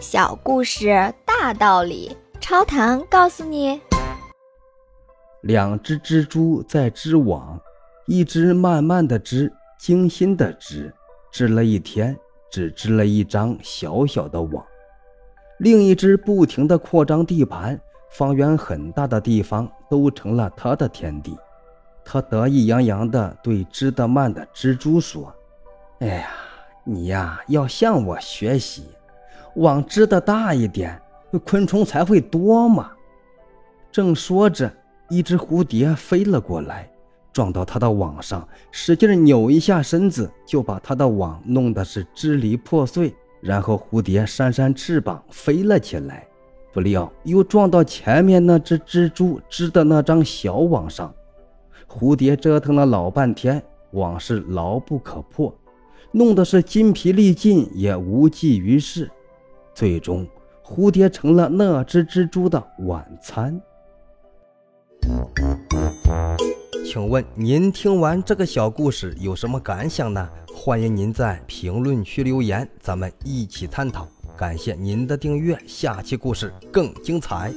小故事大道理，超糖告诉你：两只蜘蛛在织网，一只慢慢的织，精心的织，织了一天，只织了一张小小的网；另一只不停的扩张地盘，方圆很大的地方都成了它的天地。它得意洋洋地对织得慢的蜘蛛说：“哎呀，你呀，要向我学习。”网织的大一点，昆虫才会多嘛。正说着，一只蝴蝶飞了过来，撞到它的网上，使劲扭一下身子，就把它的网弄得是支离破碎。然后蝴蝶扇扇翅膀飞了起来，不料又撞到前面那只蜘蛛织的那张小网上。蝴蝶折腾了老半天，网是牢不可破，弄得是筋疲力尽，也无济于事。最终，蝴蝶成了那只蜘蛛的晚餐。请问您听完这个小故事有什么感想呢？欢迎您在评论区留言，咱们一起探讨。感谢您的订阅，下期故事更精彩。